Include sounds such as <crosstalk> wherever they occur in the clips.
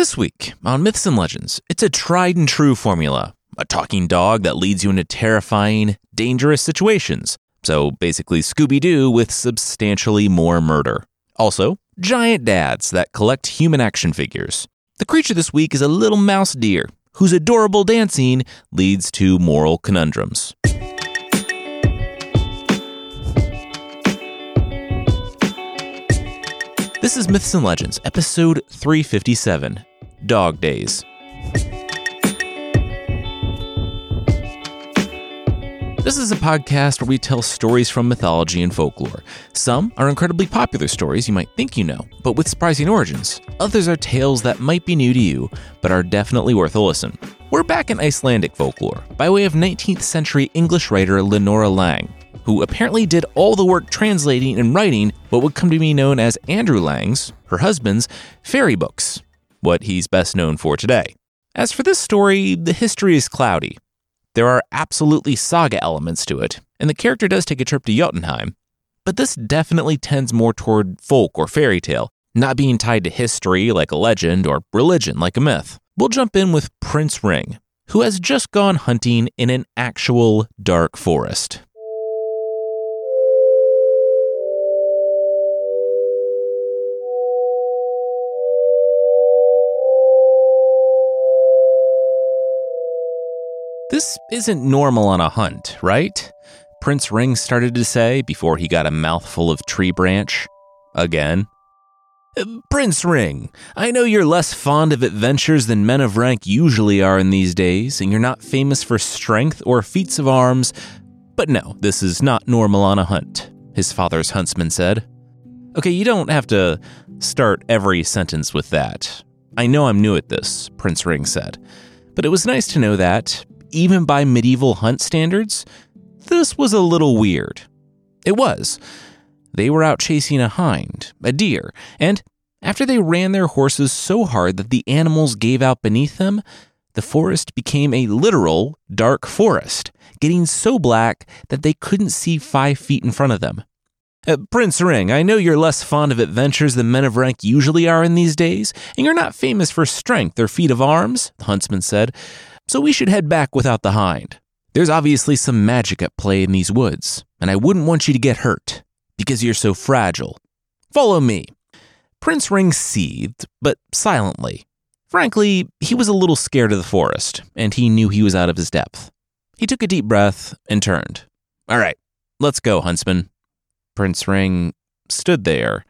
This week on Myths and Legends, it's a tried and true formula a talking dog that leads you into terrifying, dangerous situations. So basically, Scooby Doo with substantially more murder. Also, giant dads that collect human action figures. The creature this week is a little mouse deer whose adorable dancing leads to moral conundrums. This is Myths and Legends, episode 357 Dog Days. This is a podcast where we tell stories from mythology and folklore. Some are incredibly popular stories you might think you know, but with surprising origins. Others are tales that might be new to you, but are definitely worth a listen. We're back in Icelandic folklore by way of 19th century English writer Lenora Lang, who apparently did all the work translating and writing what would come to be known as Andrew Lang's, her husband's, fairy books, what he's best known for today. As for this story, the history is cloudy. There are absolutely saga elements to it, and the character does take a trip to Jotunheim. But this definitely tends more toward folk or fairy tale, not being tied to history like a legend or religion like a myth. We'll jump in with Prince Ring, who has just gone hunting in an actual dark forest. This isn't normal on a hunt, right? Prince Ring started to say before he got a mouthful of tree branch. Again. Uh, Prince Ring, I know you're less fond of adventures than men of rank usually are in these days, and you're not famous for strength or feats of arms. But no, this is not normal on a hunt, his father's huntsman said. Okay, you don't have to start every sentence with that. I know I'm new at this, Prince Ring said. But it was nice to know that, even by medieval hunt standards, this was a little weird. It was. They were out chasing a hind, a deer, and after they ran their horses so hard that the animals gave out beneath them, the forest became a literal dark forest, getting so black that they couldn't see five feet in front of them. Uh, Prince Ring, I know you're less fond of adventures than men of rank usually are in these days, and you're not famous for strength or feat of arms, the huntsman said, so we should head back without the hind. There's obviously some magic at play in these woods, and I wouldn't want you to get hurt because you're so fragile. Follow me. Prince Ring seethed, but silently. Frankly, he was a little scared of the forest, and he knew he was out of his depth. He took a deep breath and turned. All right, let's go, huntsman. Prince Ring stood there.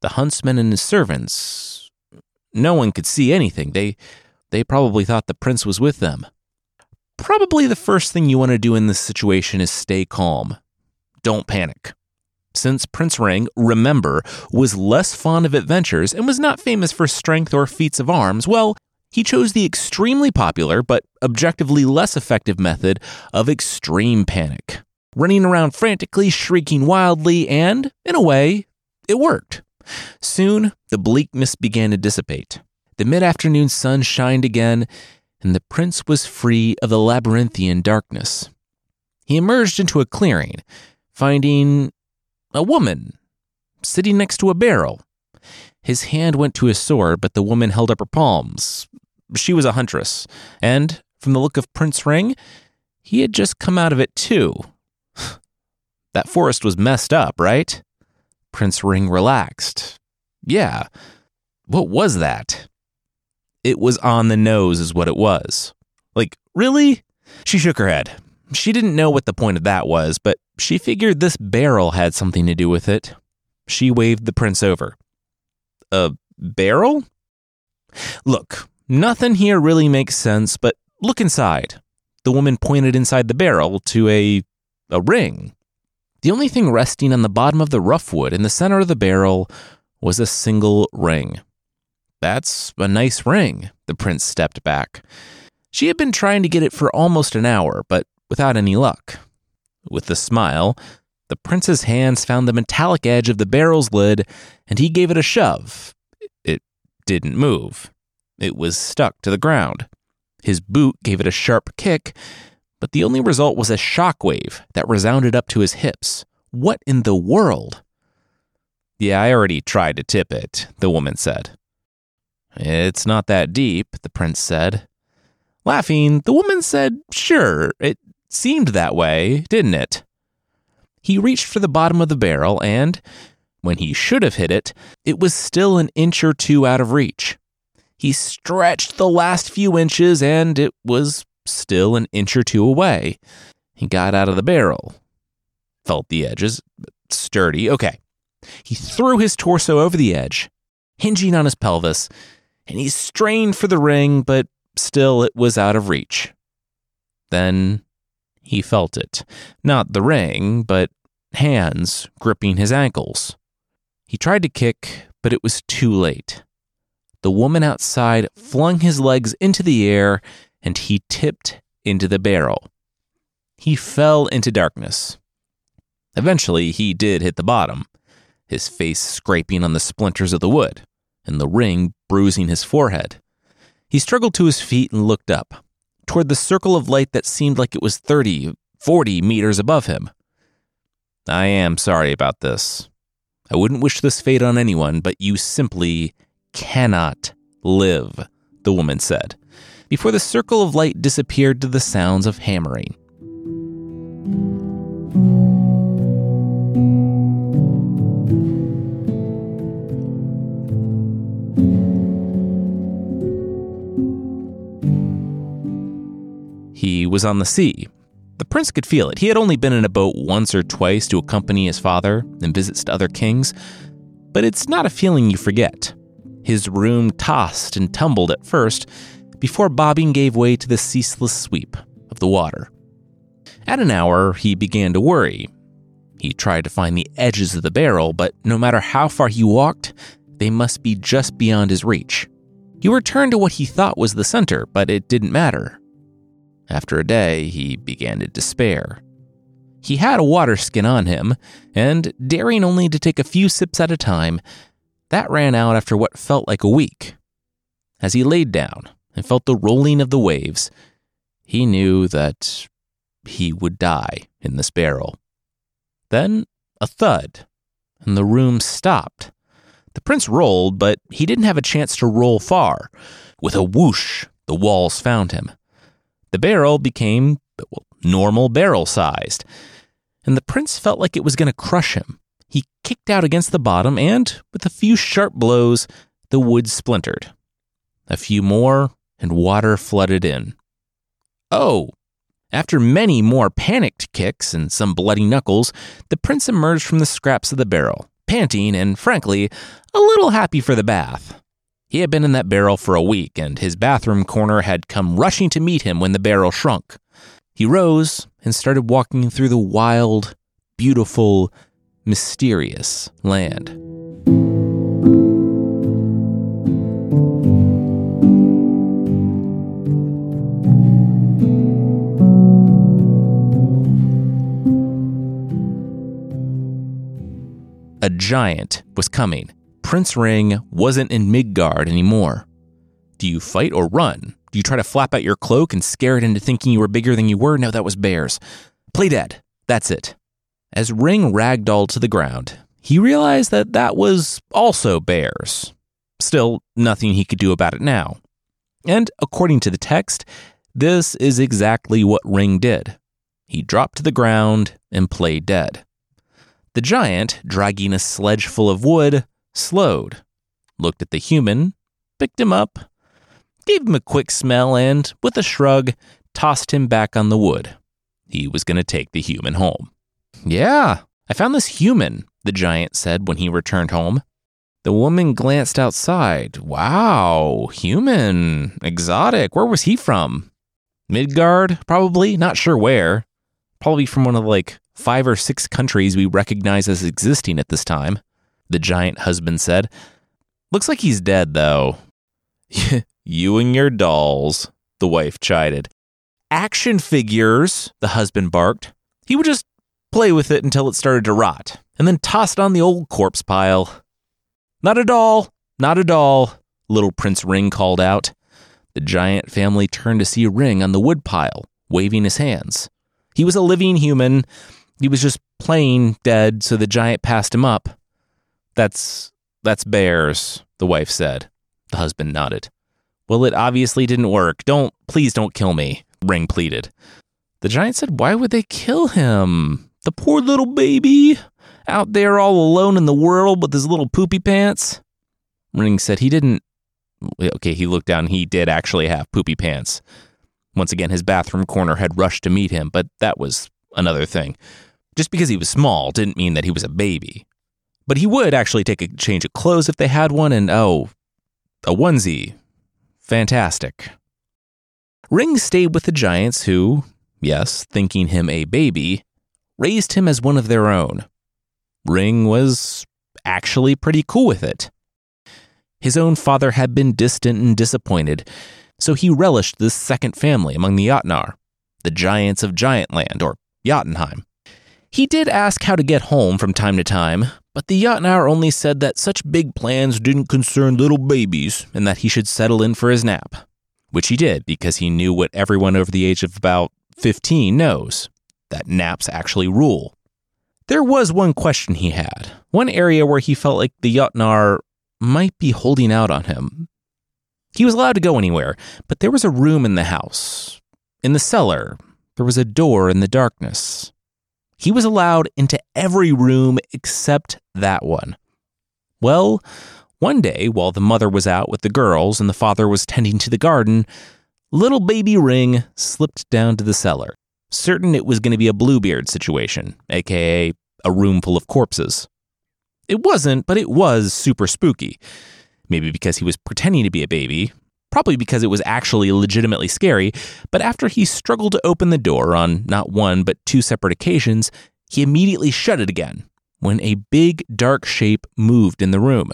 The huntsman and his servants. No one could see anything. They they probably thought the prince was with them. Probably the first thing you want to do in this situation is stay calm. Don't panic. Since Prince Ring, remember, was less fond of adventures and was not famous for strength or feats of arms, well, he chose the extremely popular but objectively less effective method of extreme panic, running around frantically, shrieking wildly, and, in a way, it worked. Soon, the bleakness began to dissipate. The mid afternoon sun shined again, and the prince was free of the labyrinthian darkness. He emerged into a clearing, finding a woman sitting next to a barrel. His hand went to his sword, but the woman held up her palms. She was a huntress, and, from the look of Prince Ring, he had just come out of it too. <sighs> that forest was messed up, right? Prince Ring relaxed. Yeah. What was that? It was on the nose, is what it was. Like, really? She shook her head. She didn't know what the point of that was, but she figured this barrel had something to do with it. She waved the prince over. A barrel? Look, nothing here really makes sense, but look inside. The woman pointed inside the barrel to a a ring. The only thing resting on the bottom of the rough wood in the center of the barrel was a single ring. That's a nice ring. The prince stepped back. She had been trying to get it for almost an hour, but without any luck. With a smile, the prince's hands found the metallic edge of the barrel's lid, and he gave it a shove. It didn't move. It was stuck to the ground. His boot gave it a sharp kick, but the only result was a shockwave that resounded up to his hips. What in the world? Yeah, I already tried to tip it, the woman said. It's not that deep, the prince said. Laughing, the woman said, Sure, it seemed that way, didn't it? He reached for the bottom of the barrel, and, when he should have hit it, it was still an inch or two out of reach. He stretched the last few inches, and it was still an inch or two away. He got out of the barrel, felt the edges, sturdy. Okay. He threw his torso over the edge, hinging on his pelvis, and he strained for the ring, but still it was out of reach. Then he felt it. Not the ring, but hands gripping his ankles. He tried to kick, but it was too late. The woman outside flung his legs into the air and he tipped into the barrel. He fell into darkness. Eventually, he did hit the bottom, his face scraping on the splinters of the wood and the ring bruising his forehead. He struggled to his feet and looked up, toward the circle of light that seemed like it was 30, 40 meters above him. I am sorry about this. I wouldn't wish this fate on anyone, but you simply cannot live, the woman said, before the circle of light disappeared to the sounds of hammering. He was on the sea. The prince could feel it. He had only been in a boat once or twice to accompany his father and visits to other kings, but it's not a feeling you forget. His room tossed and tumbled at first before bobbing gave way to the ceaseless sweep of the water. At an hour, he began to worry. He tried to find the edges of the barrel, but no matter how far he walked, they must be just beyond his reach. He returned to what he thought was the center, but it didn't matter. After a day, he began to despair. He had a water skin on him, and daring only to take a few sips at a time, that ran out after what felt like a week. As he laid down and felt the rolling of the waves, he knew that he would die in this barrel. Then a thud, and the room stopped. The prince rolled, but he didn't have a chance to roll far. With a whoosh, the walls found him. The barrel became well, normal barrel sized, and the prince felt like it was going to crush him. He kicked out against the bottom, and with a few sharp blows, the wood splintered. A few more, and water flooded in. Oh! After many more panicked kicks and some bloody knuckles, the prince emerged from the scraps of the barrel, panting and, frankly, a little happy for the bath. He had been in that barrel for a week, and his bathroom corner had come rushing to meet him when the barrel shrunk. He rose and started walking through the wild, beautiful, mysterious land. A giant was coming Prince Ring wasn't in Midgard anymore. Do you fight or run? Do you try to flap out your cloak and scare it into thinking you were bigger than you were? No, that was bears. Play dead. That's it. As Ring ragdolled to the ground, he realized that that was also bears. Still, nothing he could do about it now. And according to the text, this is exactly what Ring did. He dropped to the ground and played dead. The giant, dragging a sledge full of wood, slowed, looked at the human, picked him up, gave him a quick smell, and, with a shrug, tossed him back on the wood. He was going to take the human home. Yeah, I found this human, the giant said when he returned home. The woman glanced outside. Wow, human, exotic. Where was he from? Midgard, probably, not sure where. Probably from one of the like five or six countries we recognize as existing at this time the giant husband said. Looks like he's dead, though. <laughs> you and your dolls, the wife chided. Action figures, the husband barked. He would just play with it until it started to rot, and then toss it on the old corpse pile. Not a doll, not a doll, little Prince Ring called out. The giant family turned to see Ring on the wood pile, waving his hands. He was a living human. He was just playing dead, so the giant passed him up. That's that's bears, the wife said. The husband nodded. Well, it obviously didn't work. Don't, please don't kill me, Ring pleaded. The giant said, Why would they kill him? The poor little baby, out there all alone in the world with his little poopy pants. Ring said he didn't. Okay, he looked down. He did actually have poopy pants. Once again, his bathroom corner had rushed to meet him, but that was another thing. Just because he was small didn't mean that he was a baby. But he would actually take a change of clothes if they had one, and oh, a onesie. Fantastic. Ring stayed with the giants who, yes, thinking him a baby, raised him as one of their own. Ring was actually pretty cool with it. His own father had been distant and disappointed, so he relished this second family among the Jotnar, the giants of Giantland, or Jotunheim. He did ask how to get home from time to time, but the Jotnar only said that such big plans didn't concern little babies and that he should settle in for his nap. Which he did because he knew what everyone over the age of about 15 knows that naps actually rule. There was one question he had, one area where he felt like the Jotnar might be holding out on him. He was allowed to go anywhere, but there was a room in the house. In the cellar, there was a door in the darkness. He was allowed into every room except that one. Well, one day, while the mother was out with the girls and the father was tending to the garden, little baby Ring slipped down to the cellar, certain it was going to be a Bluebeard situation, aka a room full of corpses. It wasn't, but it was super spooky. Maybe because he was pretending to be a baby, probably because it was actually legitimately scary, but after he struggled to open the door on not one but two separate occasions, he immediately shut it again when a big dark shape moved in the room.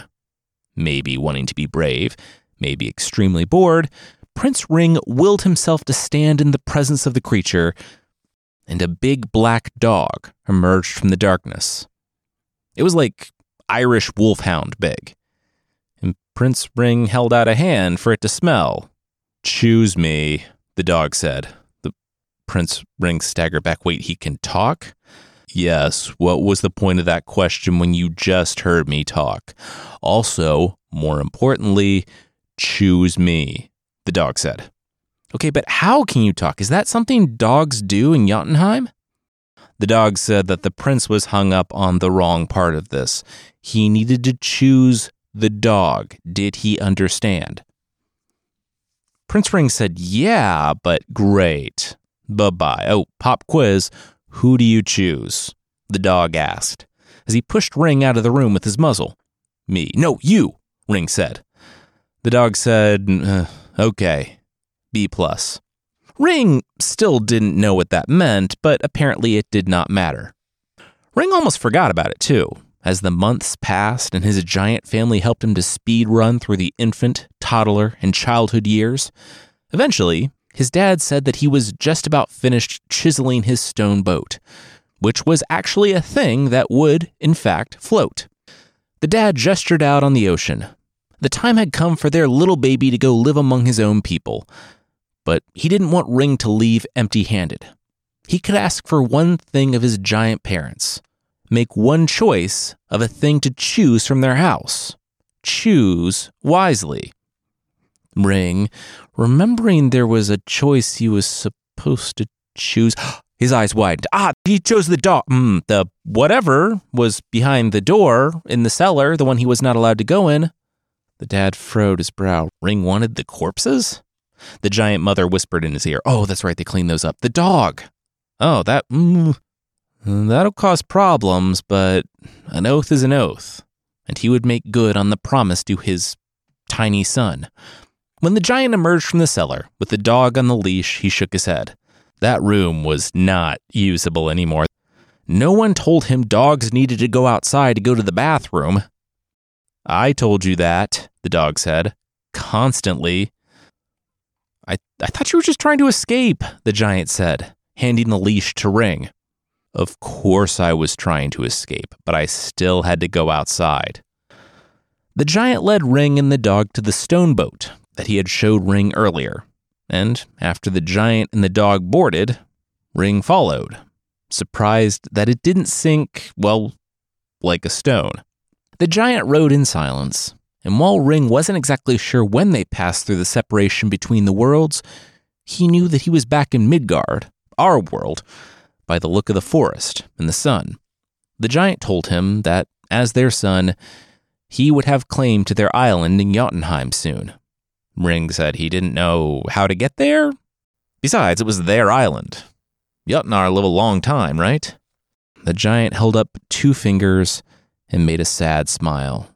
Maybe wanting to be brave, maybe extremely bored, Prince Ring willed himself to stand in the presence of the creature, and a big black dog emerged from the darkness. It was like Irish wolfhound big. And Prince Ring held out a hand for it to smell. Choose me, the dog said. The Prince Ring staggered back. Wait, he can talk? Yes, what was the point of that question when you just heard me talk? Also, more importantly, choose me, the dog said. Okay, but how can you talk? Is that something dogs do in Jotunheim? The dog said that the prince was hung up on the wrong part of this. He needed to choose the dog. Did he understand? Prince Ring said, Yeah, but great. Bye bye. Oh, pop quiz. Who do you choose? The dog asked, as he pushed Ring out of the room with his muzzle. Me. No, you, Ring said. The dog said, uh, Okay, B. plus. Ring still didn't know what that meant, but apparently it did not matter. Ring almost forgot about it, too. As the months passed and his giant family helped him to speed run through the infant, toddler, and childhood years, eventually, his dad said that he was just about finished chiseling his stone boat, which was actually a thing that would, in fact, float. The dad gestured out on the ocean. The time had come for their little baby to go live among his own people, but he didn't want Ring to leave empty handed. He could ask for one thing of his giant parents make one choice of a thing to choose from their house. Choose wisely. Ring, remembering there was a choice he was supposed to choose. <gasps> His eyes widened. Ah, he chose the dog. Mm, the whatever was behind the door in the cellar, the one he was not allowed to go in. The dad furrowed his brow. Ring wanted the corpses? The giant mother whispered in his ear. Oh, that's right, they cleaned those up. The dog. Oh, that. Mm, That'll cause problems, but an oath is an oath, and he would make good on the promise to his tiny son. When the giant emerged from the cellar with the dog on the leash, he shook his head. That room was not usable anymore. No one told him dogs needed to go outside to go to the bathroom. I told you that, the dog said, constantly. I, I thought you were just trying to escape, the giant said, handing the leash to Ring. Of course, I was trying to escape, but I still had to go outside. The giant led Ring and the dog to the stone boat that he had showed Ring earlier, and after the giant and the dog boarded, Ring followed, surprised that it didn't sink, well, like a stone. The giant rode in silence, And while Ring wasn't exactly sure when they passed through the separation between the worlds, he knew that he was back in Midgard, our world, by the look of the forest and the sun. The giant told him that, as their son, he would have claim to their island in Jotunheim soon. Ring said he didn't know how to get there. Besides, it was their island. Jotnar live a long time, right? The giant held up two fingers and made a sad smile.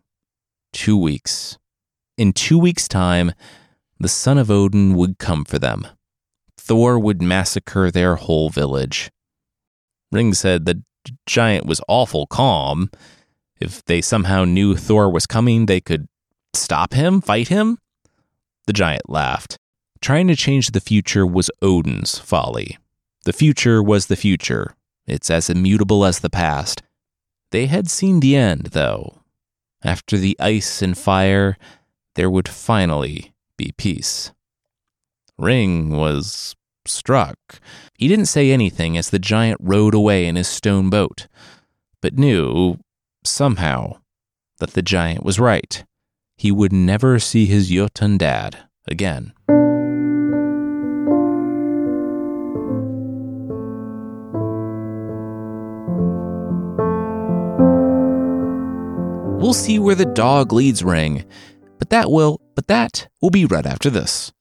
Two weeks. In two weeks' time, the son of Odin would come for them. Thor would massacre their whole village. Ring said the giant was awful calm. If they somehow knew Thor was coming, they could stop him, fight him. The giant laughed. Trying to change the future was Odin's folly. The future was the future. It's as immutable as the past. They had seen the end, though. After the ice and fire, there would finally be peace. Ring was struck. He didn't say anything as the giant rowed away in his stone boat, but knew, somehow, that the giant was right. He would never see his Jotun dad again. We'll see where the dog leads Ring, but that will but that will be right after this.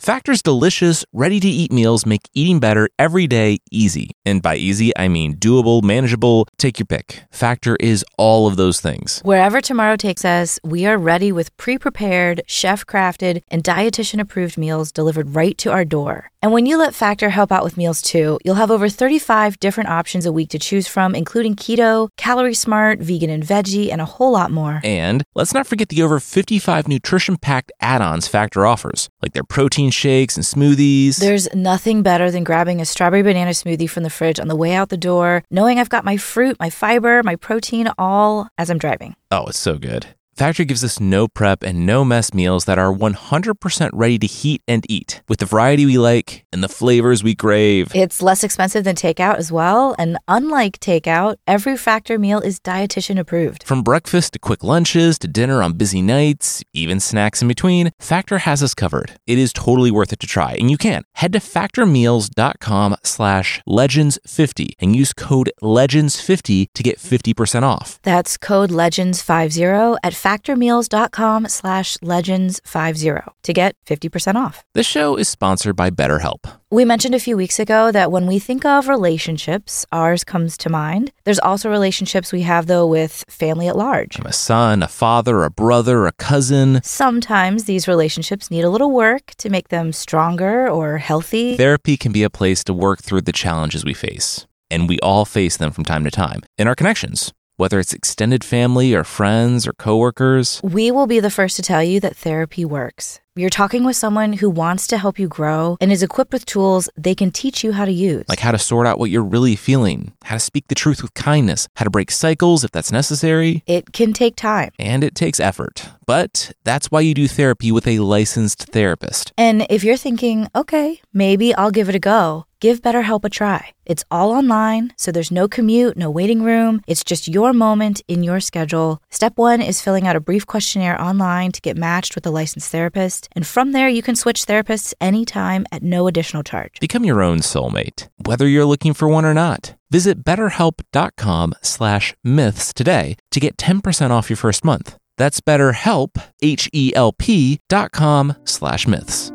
Factor's delicious, ready to eat meals make eating better every day easy. And by easy, I mean doable, manageable, take your pick. Factor is all of those things. Wherever tomorrow takes us, we are ready with pre prepared, chef crafted, and dietitian approved meals delivered right to our door. And when you let Factor help out with meals too, you'll have over 35 different options a week to choose from, including keto, calorie smart, vegan and veggie, and a whole lot more. And let's not forget the over 55 nutrition packed add ons Factor offers, like their protein shakes and smoothies. There's nothing better than grabbing a strawberry banana smoothie from the fridge on the way out the door, knowing I've got my fruit, my fiber, my protein all as I'm driving. Oh, it's so good. Factor gives us no prep and no mess meals that are 100% ready to heat and eat with the variety we like and the flavors we crave. It's less expensive than takeout as well, and unlike takeout, every Factor meal is dietitian approved. From breakfast to quick lunches to dinner on busy nights, even snacks in between, Factor has us covered. It is totally worth it to try, and you can. Head to factormeals.com slash legends50 and use code legends50 to get 50% off. That's code legends50 at factormeals.com slash legends50 to get 50% off. This show is sponsored by BetterHelp. We mentioned a few weeks ago that when we think of relationships, ours comes to mind. There's also relationships we have, though, with family at large. I'm a son, a father, a brother, a cousin. Sometimes these relationships need a little work to make them stronger or healthy. Therapy can be a place to work through the challenges we face, and we all face them from time to time in our connections. Whether it's extended family or friends or coworkers, we will be the first to tell you that therapy works. You're talking with someone who wants to help you grow and is equipped with tools they can teach you how to use. like how to sort out what you're really feeling, how to speak the truth with kindness, how to break cycles if that's necessary. It can take time. And it takes effort. But that's why you do therapy with a licensed therapist. And if you're thinking, okay, maybe I'll give it a go, give BetterHelp a try. It's all online, so there's no commute, no waiting room. It's just your moment in your schedule. Step one is filling out a brief questionnaire online to get matched with a licensed therapist. And from there, you can switch therapists anytime at no additional charge. Become your own soulmate, whether you're looking for one or not. Visit betterhelp.com slash myths today to get 10% off your first month. That's betterhelp, H-E-L-P dot com slash myths.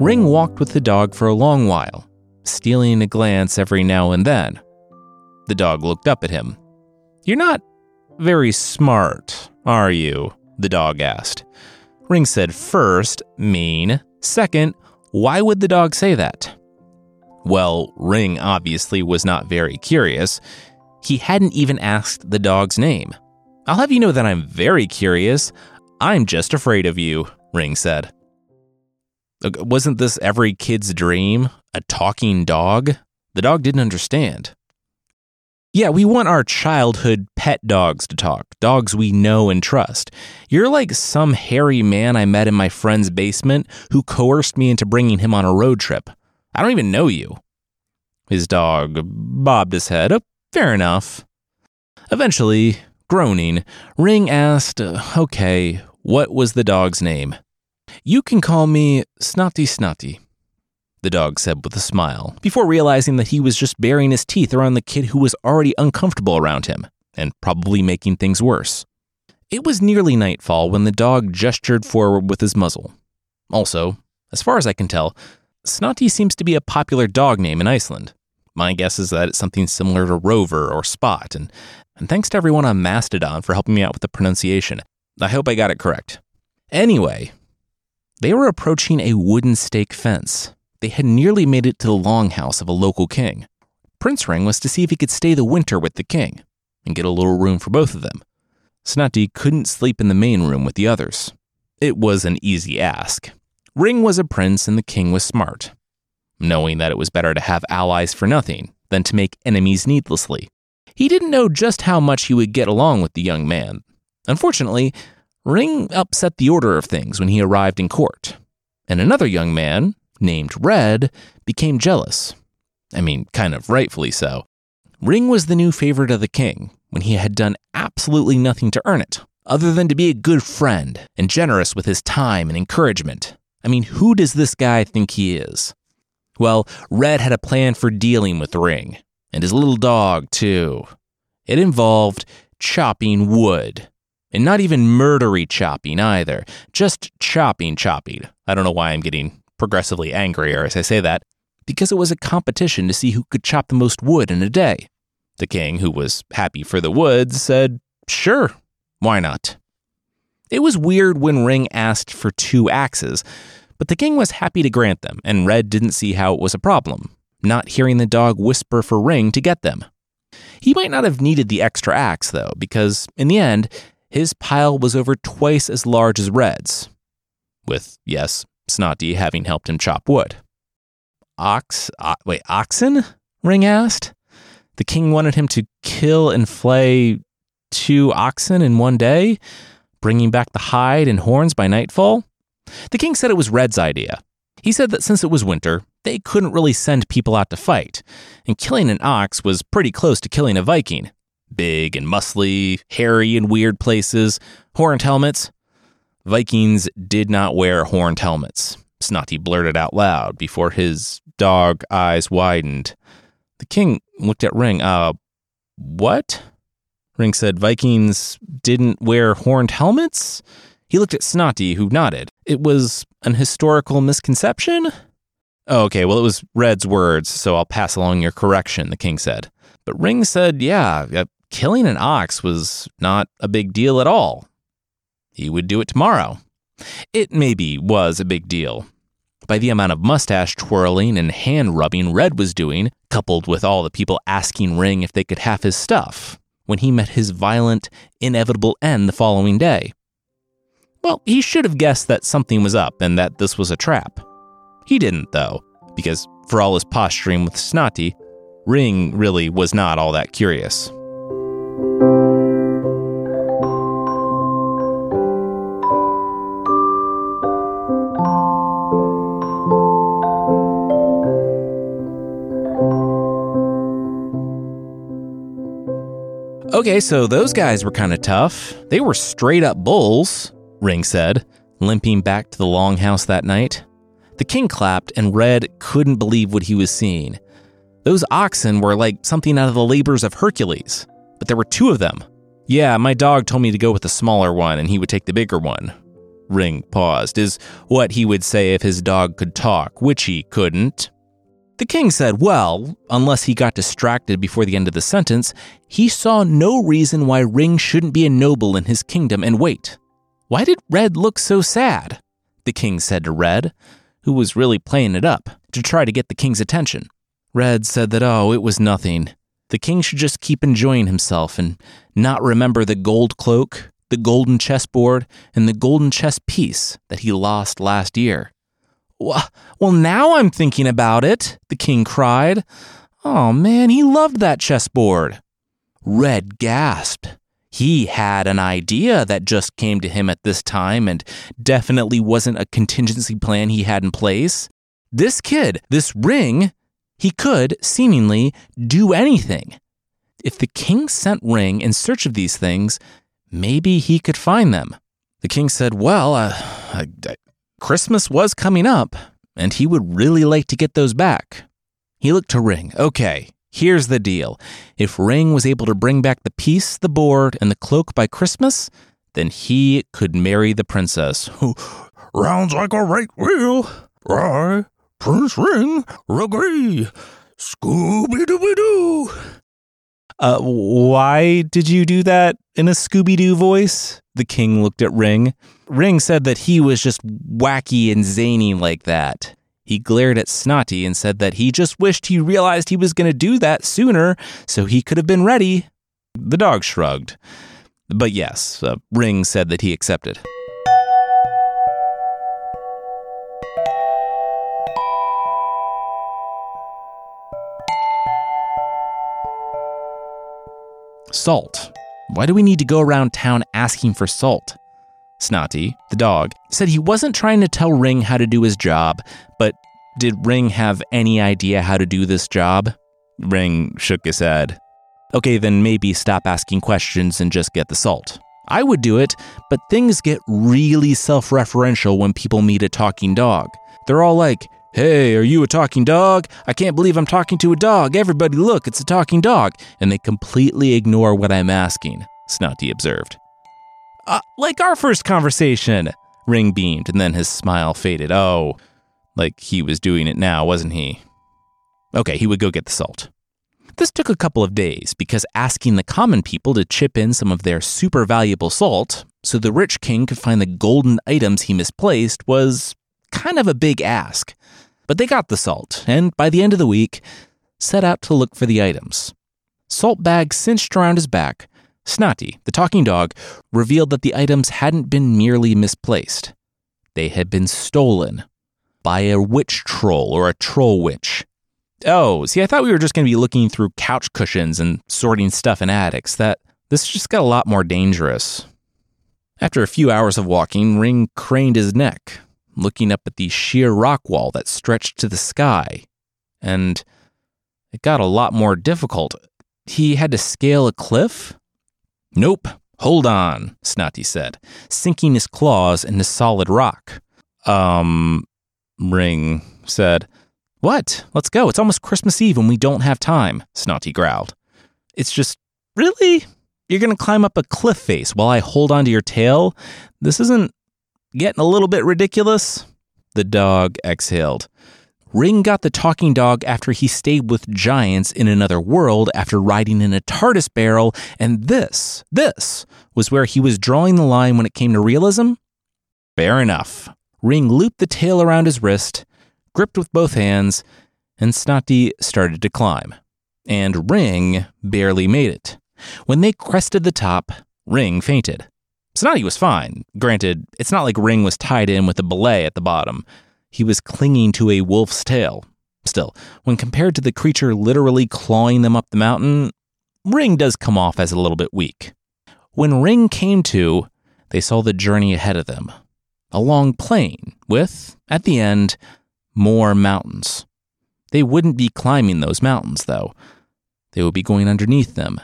Ring walked with the dog for a long while, stealing a glance every now and then. The dog looked up at him. You're not very smart, are you? The dog asked. Ring said first, mean. Second, why would the dog say that? Well, Ring obviously was not very curious. He hadn't even asked the dog's name. I'll have you know that I'm very curious. I'm just afraid of you, Ring said. Wasn't this every kid's dream? A talking dog? The dog didn't understand. Yeah, we want our childhood pet dogs to talk, dogs we know and trust. You're like some hairy man I met in my friend's basement who coerced me into bringing him on a road trip. I don't even know you. His dog bobbed his head. Oh, fair enough. Eventually, groaning, Ring asked, uh, Okay, what was the dog's name? You can call me Snati Snati, the dog said with a smile, before realizing that he was just baring his teeth around the kid who was already uncomfortable around him, and probably making things worse. It was nearly nightfall when the dog gestured forward with his muzzle. Also, as far as I can tell, Snati seems to be a popular dog name in Iceland. My guess is that it's something similar to Rover or Spot, and, and thanks to everyone on Mastodon for helping me out with the pronunciation. I hope I got it correct. Anyway, they were approaching a wooden stake fence. They had nearly made it to the longhouse of a local king. Prince Ring was to see if he could stay the winter with the king and get a little room for both of them. Snati couldn't sleep in the main room with the others. It was an easy ask. Ring was a prince and the king was smart, knowing that it was better to have allies for nothing than to make enemies needlessly. He didn't know just how much he would get along with the young man. Unfortunately, Ring upset the order of things when he arrived in court, and another young man, named Red, became jealous. I mean, kind of rightfully so. Ring was the new favorite of the king when he had done absolutely nothing to earn it, other than to be a good friend and generous with his time and encouragement. I mean, who does this guy think he is? Well, Red had a plan for dealing with Ring, and his little dog, too. It involved chopping wood. And not even murdery chopping either, just chopping chopping. I don't know why I'm getting progressively angrier as I say that, because it was a competition to see who could chop the most wood in a day. The king, who was happy for the wood, said, Sure, why not? It was weird when Ring asked for two axes, but the king was happy to grant them, and Red didn't see how it was a problem, not hearing the dog whisper for Ring to get them. He might not have needed the extra axe, though, because in the end, his pile was over twice as large as Red's, with, yes, Snati having helped him chop wood. Ox, o- wait, oxen? Ring asked. The king wanted him to kill and flay two oxen in one day, bringing back the hide and horns by nightfall. The king said it was Red's idea. He said that since it was winter, they couldn't really send people out to fight, and killing an ox was pretty close to killing a Viking big and muscly, hairy in weird places, horned helmets. Vikings did not wear horned helmets. Snati blurted out loud before his dog eyes widened. The king looked at Ring. Uh, what? Ring said Vikings didn't wear horned helmets? He looked at Snati, who nodded. It was an historical misconception? Oh, okay, well, it was Red's words, so I'll pass along your correction, the king said. But Ring said, yeah, killing an ox was not a big deal at all. He would do it tomorrow. It maybe was a big deal. By the amount of mustache twirling and hand rubbing Red was doing, coupled with all the people asking Ring if they could have his stuff, when he met his violent, inevitable end the following day. Well, he should have guessed that something was up and that this was a trap. He didn't, though, because for all his posturing with Snati, Ring really was not all that curious. Okay, so those guys were kind of tough. They were straight up bulls, Ring said, limping back to the longhouse that night. The king clapped, and Red couldn't believe what he was seeing. Those oxen were like something out of the labors of Hercules, but there were two of them. Yeah, my dog told me to go with the smaller one, and he would take the bigger one. Ring paused, is what he would say if his dog could talk, which he couldn't. The king said, well, unless he got distracted before the end of the sentence, he saw no reason why Ring shouldn't be a noble in his kingdom and wait. Why did Red look so sad? The king said to Red, who was really playing it up to try to get the king's attention. Red said that, oh, it was nothing. The king should just keep enjoying himself and not remember the gold cloak, the golden chessboard, and the golden chess piece that he lost last year. Well, now I'm thinking about it, the king cried. Oh man, he loved that chessboard. Red gasped. He had an idea that just came to him at this time and definitely wasn't a contingency plan he had in place. This kid, this ring, He could, seemingly, do anything. If the king sent Ring in search of these things, maybe he could find them. The king said, Well, uh, I, Christmas was coming up, and he would really like to get those back. He looked to Ring. Okay, here's the deal. If Ring was able to bring back the piece, the board, and the cloak by Christmas, then he could marry the princess. <laughs> Rounds like a right wheel. I, Prince Ring, agree. Scooby Dooby Doo. Uh, why did you do that in a Scooby Doo voice? The king looked at Ring. Ring said that he was just wacky and zany like that. He glared at Snati and said that he just wished he realized he was going to do that sooner so he could have been ready. The dog shrugged. But yes, uh, Ring said that he accepted. Salt. Why do we need to go around town asking for salt? Snati, the dog, said he wasn't trying to tell Ring how to do his job, but did Ring have any idea how to do this job? Ring shook his head. Okay, then maybe stop asking questions and just get the salt. I would do it, but things get really self referential when people meet a talking dog. They're all like, Hey, are you a talking dog? I can't believe I'm talking to a dog. Everybody, look, it's a talking dog. And they completely ignore what I'm asking, Snati observed. Uh, like our first conversation, Ring beamed, and then his smile faded. Oh, like he was doing it now, wasn't he? Okay, he would go get the salt. This took a couple of days because asking the common people to chip in some of their super valuable salt so the rich king could find the golden items he misplaced was kind of a big ask. But they got the salt, and by the end of the week, set out to look for the items. Salt bag cinched around his back, Snati, the talking dog, revealed that the items hadn't been merely misplaced. They had been stolen by a witch troll or a troll witch. Oh, see, I thought we were just going to be looking through couch cushions and sorting stuff in attics. That this just got a lot more dangerous. After a few hours of walking, Ring craned his neck, looking up at the sheer rock wall that stretched to the sky. And it got a lot more difficult. He had to scale a cliff? Nope. Hold on, Snati said, sinking his claws into solid rock. Um, Ring said. What? Let's go. It's almost Christmas Eve and we don't have time, Snati growled. It's just, really? You're going to climb up a cliff face while I hold onto your tail? This isn't Getting a little bit ridiculous? The dog exhaled. Ring got the talking dog after he stayed with giants in another world after riding in a TARDIS barrel, and this, this was where he was drawing the line when it came to realism? Fair enough. Ring looped the tail around his wrist, gripped with both hands, and Snati started to climb. And Ring barely made it. When they crested the top, Ring fainted. Snati was fine. Granted, it's not like Ring was tied in with a belay at the bottom. He was clinging to a wolf's tail. Still, when compared to the creature literally clawing them up the mountain, Ring does come off as a little bit weak. When Ring came to, they saw the journey ahead of them a long plain with, at the end, more mountains. They wouldn't be climbing those mountains, though. They would be going underneath them,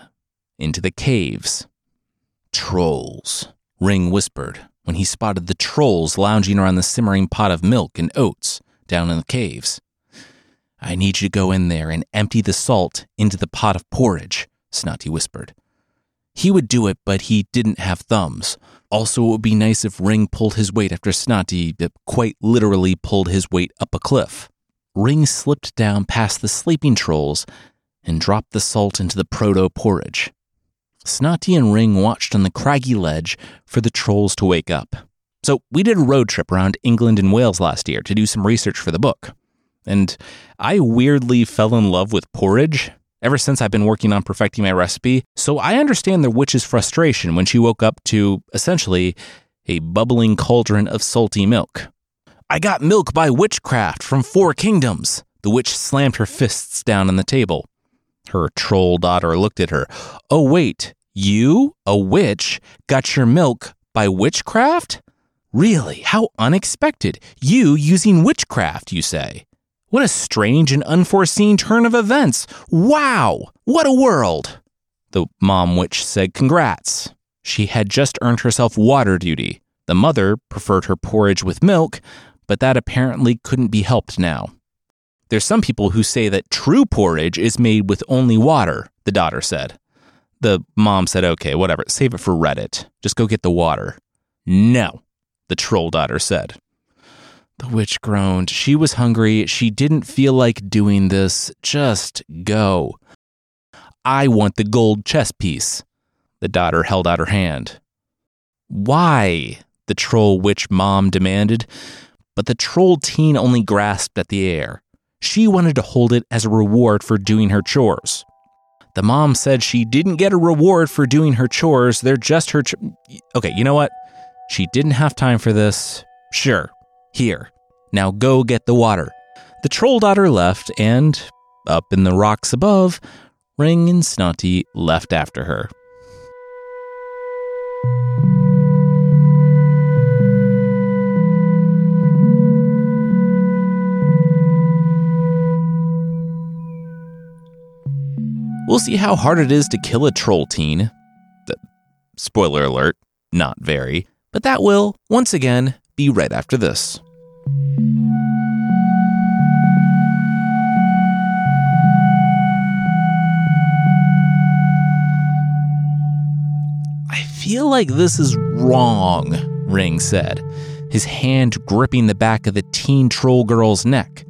into the caves. Trolls. Ring whispered when he spotted the trolls lounging around the simmering pot of milk and oats down in the caves. I need you to go in there and empty the salt into the pot of porridge, Snati whispered. He would do it, but he didn't have thumbs. Also, it would be nice if Ring pulled his weight after Snati uh, quite literally pulled his weight up a cliff. Ring slipped down past the sleeping trolls and dropped the salt into the proto porridge. Snati and Ring watched on the craggy ledge for the trolls to wake up. So we did a road trip around England and Wales last year to do some research for the book. And I weirdly fell in love with porridge ever since I've been working on perfecting my recipe, so I understand the witch's frustration when she woke up to, essentially, a bubbling cauldron of salty milk. I got milk by witchcraft from Four Kingdoms. The witch slammed her fists down on the table. Her troll daughter looked at her. Oh, wait, you, a witch, got your milk by witchcraft? Really? How unexpected. You using witchcraft, you say. What a strange and unforeseen turn of events. Wow, what a world. The mom witch said congrats. She had just earned herself water duty. The mother preferred her porridge with milk, but that apparently couldn't be helped now. There's some people who say that true porridge is made with only water, the daughter said. The mom said, okay, whatever, save it for Reddit. Just go get the water. No, the troll daughter said. The witch groaned. She was hungry. She didn't feel like doing this. Just go. I want the gold chess piece. The daughter held out her hand. Why? The troll witch mom demanded. But the troll teen only grasped at the air. She wanted to hold it as a reward for doing her chores. The mom said she didn't get a reward for doing her chores. They're just her. Ch- okay, you know what? She didn't have time for this. Sure. Here. Now go get the water. The troll daughter left, and up in the rocks above, Ring and Snati left after her. We'll see how hard it is to kill a troll teen. Spoiler alert, not very. But that will, once again, be right after this. I feel like this is wrong, Ring said, his hand gripping the back of the teen troll girl's neck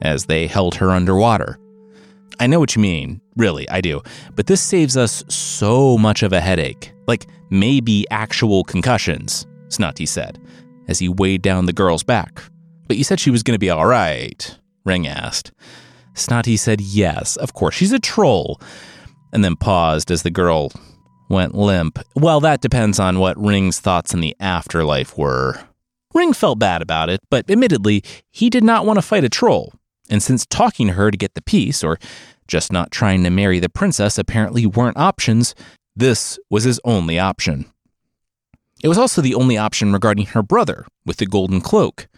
as they held her underwater. I know what you mean, really, I do. But this saves us so much of a headache. Like maybe actual concussions, Snati said, as he weighed down the girl's back. But you said she was going to be all right, Ring asked. Snati said yes, of course, she's a troll, and then paused as the girl went limp. Well, that depends on what Ring's thoughts in the afterlife were. Ring felt bad about it, but admittedly, he did not want to fight a troll. And since talking to her to get the piece, or just not trying to marry the princess, apparently weren't options, this was his only option. It was also the only option regarding her brother with the golden cloak,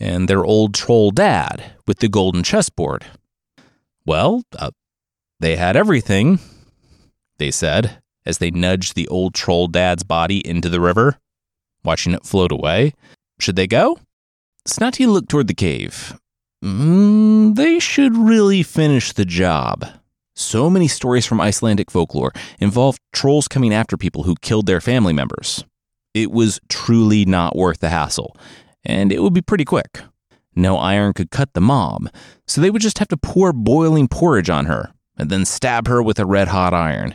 and their old troll dad with the golden chessboard. Well, uh, they had everything, they said, as they nudged the old troll dad's body into the river, watching it float away. Should they go? Snati looked toward the cave. Mm, they should really finish the job. So many stories from Icelandic folklore involve trolls coming after people who killed their family members. It was truly not worth the hassle, and it would be pretty quick. No iron could cut the mob, so they would just have to pour boiling porridge on her and then stab her with a red hot iron.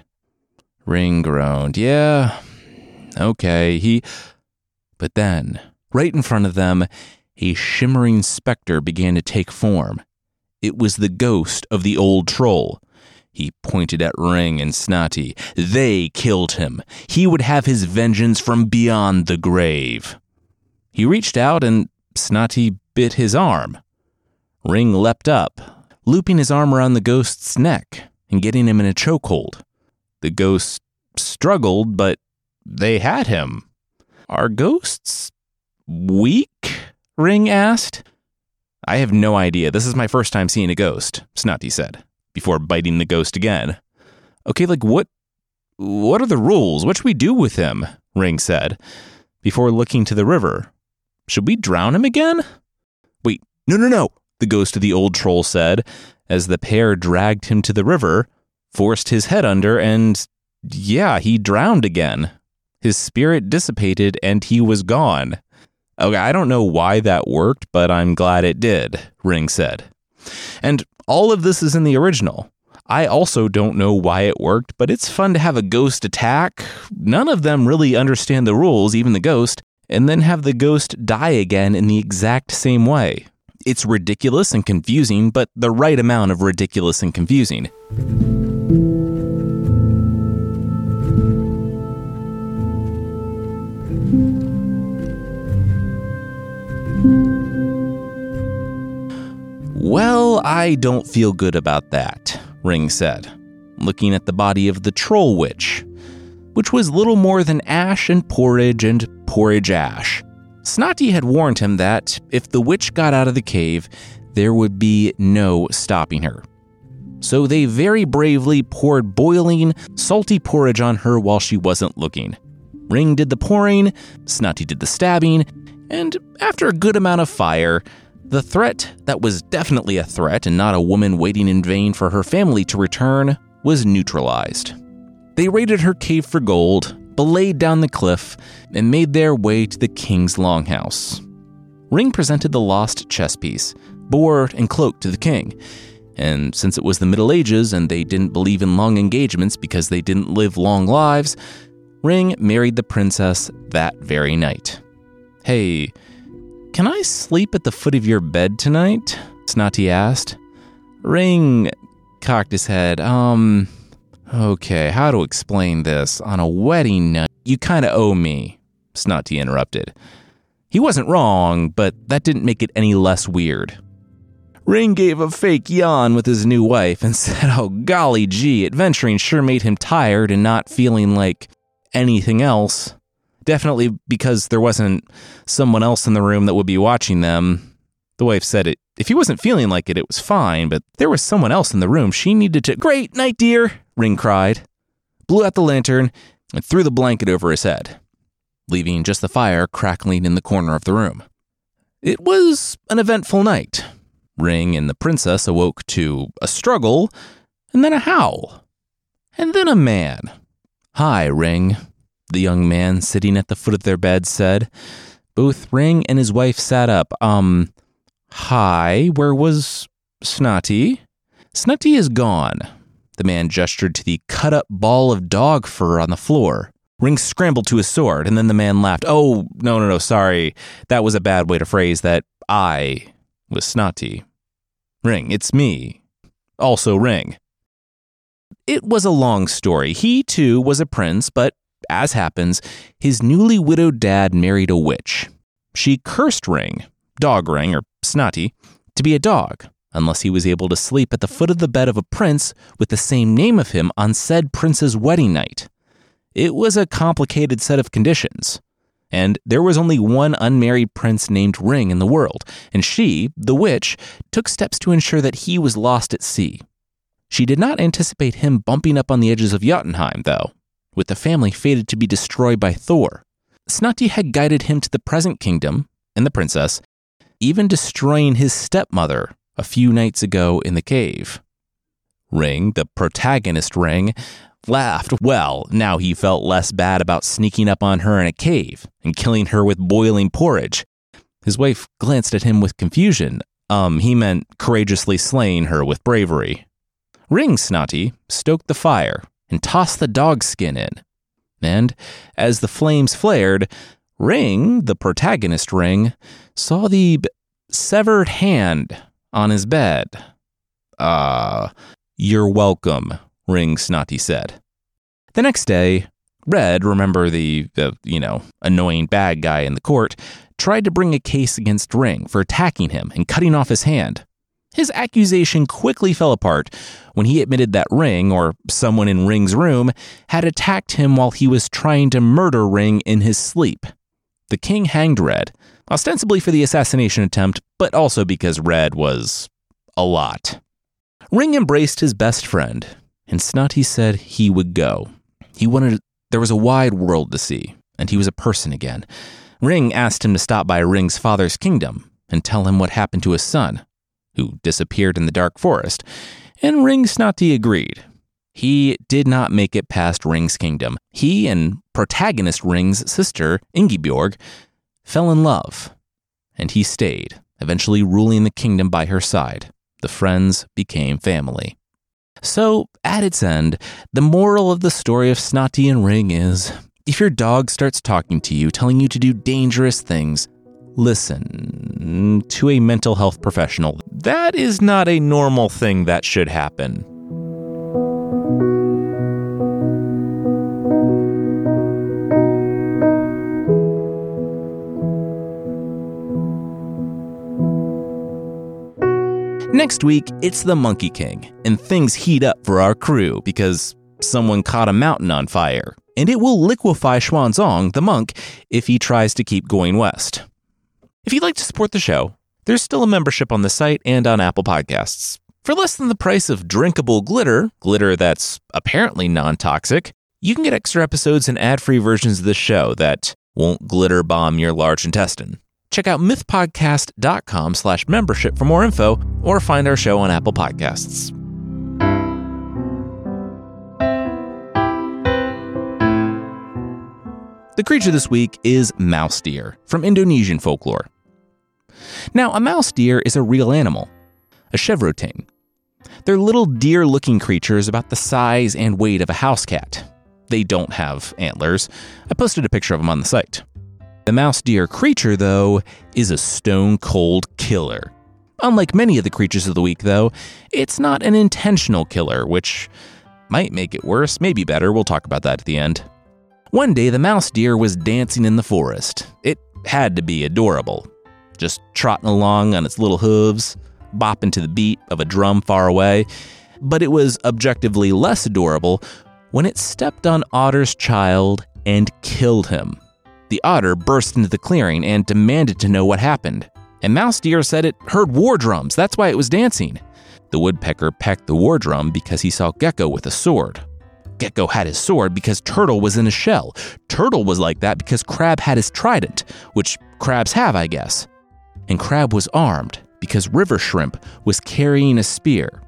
Ring groaned, Yeah, okay, he. But then, right in front of them, a shimmering specter began to take form. It was the ghost of the old troll. He pointed at Ring and Snati. They killed him. He would have his vengeance from beyond the grave. He reached out and Snati bit his arm. Ring leapt up, looping his arm around the ghost's neck and getting him in a chokehold. The ghost struggled, but they had him. Are ghosts weak? Ring asked. I have no idea. This is my first time seeing a ghost, Snati said, before biting the ghost again. Okay, like what what are the rules? What should we do with him? Ring said, before looking to the river. Should we drown him again? Wait, no, no, no, the ghost of the old troll said, as the pair dragged him to the river, forced his head under, and yeah, he drowned again. His spirit dissipated and he was gone. Okay, I don't know why that worked, but I'm glad it did, Ring said. And all of this is in the original. I also don't know why it worked, but it's fun to have a ghost attack. None of them really understand the rules, even the ghost, and then have the ghost die again in the exact same way. It's ridiculous and confusing, but the right amount of ridiculous and confusing. I don't feel good about that, Ring said, looking at the body of the troll witch, which was little more than ash and porridge and porridge ash. Snati had warned him that if the witch got out of the cave, there would be no stopping her. So they very bravely poured boiling, salty porridge on her while she wasn't looking. Ring did the pouring, Snati did the stabbing, and after a good amount of fire, the threat that was definitely a threat and not a woman waiting in vain for her family to return was neutralized. They raided her cave for gold, belayed down the cliff, and made their way to the king's longhouse. Ring presented the lost chess piece, board and cloak to the king. And since it was the Middle Ages and they didn't believe in long engagements because they didn't live long lives, Ring married the princess that very night. Hey, can I sleep at the foot of your bed tonight? Snati asked. Ring cocked his head. Um, okay, how to explain this? On a wedding night, you kind of owe me, Snati interrupted. He wasn't wrong, but that didn't make it any less weird. Ring gave a fake yawn with his new wife and <laughs> said, Oh, golly gee, adventuring sure made him tired and not feeling like anything else. Definitely because there wasn't someone else in the room that would be watching them. The wife said it. If he wasn't feeling like it, it was fine, but there was someone else in the room. She needed to. Great night, dear, Ring cried, blew out the lantern, and threw the blanket over his head, leaving just the fire crackling in the corner of the room. It was an eventful night. Ring and the princess awoke to a struggle, and then a howl, and then a man. Hi, Ring, the young man sitting at the foot of their bed said. Both Ring and his wife sat up. Um, hi, where was Snati? Snati is gone. The man gestured to the cut up ball of dog fur on the floor. Ring scrambled to his sword, and then the man laughed. Oh, no, no, no, sorry. That was a bad way to phrase that. I was Snati. Ring, it's me. Also, Ring. It was a long story. He, too, was a prince, but as happens, his newly widowed dad married a witch. She cursed Ring, Dog Ring, or Snati, to be a dog, unless he was able to sleep at the foot of the bed of a prince with the same name of him on said prince's wedding night. It was a complicated set of conditions. And there was only one unmarried prince named Ring in the world, and she, the witch, took steps to ensure that he was lost at sea. She did not anticipate him bumping up on the edges of Jotunheim, though, with the family fated to be destroyed by Thor. Snati had guided him to the present kingdom and the princess, even destroying his stepmother a few nights ago in the cave. Ring, the protagonist Ring, laughed. Well, now he felt less bad about sneaking up on her in a cave and killing her with boiling porridge. His wife glanced at him with confusion. Um, he meant courageously slaying her with bravery. Ring Snati stoked the fire and tossed the dog skin in. And as the flames flared, Ring, the protagonist Ring, saw the b- severed hand on his bed. Ah, uh, you're welcome, Ring Snati said. The next day, Red, remember the, the, you know, annoying bad guy in the court, tried to bring a case against Ring for attacking him and cutting off his hand. His accusation quickly fell apart when he admitted that Ring, or someone in Ring's room, had attacked him while he was trying to murder Ring in his sleep. The king hanged Red, ostensibly for the assassination attempt, but also because Red was a lot. Ring embraced his best friend, and Snati said he would go. He wanted there was a wide world to see, and he was a person again. Ring asked him to stop by Ring's father's kingdom and tell him what happened to his son, who disappeared in the dark forest, and Ring Snati agreed. He did not make it past Ring's kingdom. He and protagonist Ring's sister, Ingiborg, fell in love, and he stayed, eventually ruling the kingdom by her side. The friends became family. So, at its end, the moral of the story of Snati and Ring is if your dog starts talking to you, telling you to do dangerous things, listen to a mental health professional. That is not a normal thing that should happen. Next week, it's the Monkey King, and things heat up for our crew because someone caught a mountain on fire, and it will liquefy Xuanzang, the monk, if he tries to keep going west. If you'd like to support the show, There's still a membership on the site and on Apple Podcasts. For less than the price of drinkable glitter, glitter that's apparently non toxic, you can get extra episodes and ad free versions of the show that won't glitter bomb your large intestine. Check out mythpodcast.com slash membership for more info or find our show on Apple Podcasts. The creature this week is mouse deer from Indonesian folklore. Now, a mouse deer is a real animal, a chevrotain. They're little deer looking creatures about the size and weight of a house cat. They don't have antlers. I posted a picture of them on the site. The mouse deer creature, though, is a stone cold killer. Unlike many of the creatures of the week, though, it's not an intentional killer, which might make it worse, maybe better. We'll talk about that at the end. One day, the mouse deer was dancing in the forest. It had to be adorable. Just trotting along on its little hooves, bopping to the beat of a drum far away. But it was objectively less adorable when it stepped on Otter's child and killed him. The otter burst into the clearing and demanded to know what happened. And Mouse Deer said it heard war drums, that's why it was dancing. The woodpecker pecked the war drum because he saw Gecko with a sword. Gecko had his sword because Turtle was in a shell. Turtle was like that because Crab had his trident, which crabs have, I guess. And Crab was armed because River Shrimp was carrying a spear.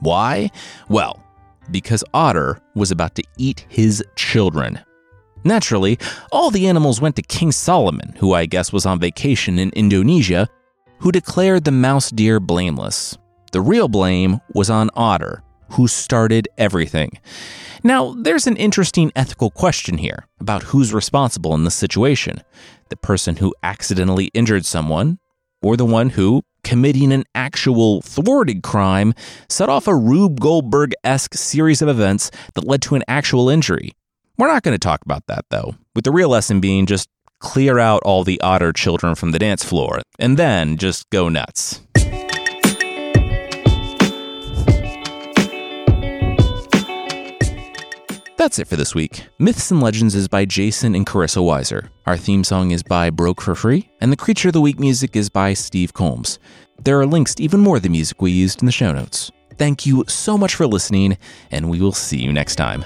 Why? Well, because Otter was about to eat his children. Naturally, all the animals went to King Solomon, who I guess was on vacation in Indonesia, who declared the mouse deer blameless. The real blame was on Otter, who started everything. Now, there's an interesting ethical question here about who's responsible in this situation the person who accidentally injured someone, or the one who, committing an actual thwarted crime, set off a Rube Goldberg esque series of events that led to an actual injury. We're not going to talk about that, though, with the real lesson being just clear out all the otter children from the dance floor, and then just go nuts. That's it for this week. Myths and Legends is by Jason and Carissa Weiser. Our theme song is by Broke for Free, and the Creature of the Week music is by Steve Combs. There are links to even more of the music we used in the show notes. Thank you so much for listening, and we will see you next time.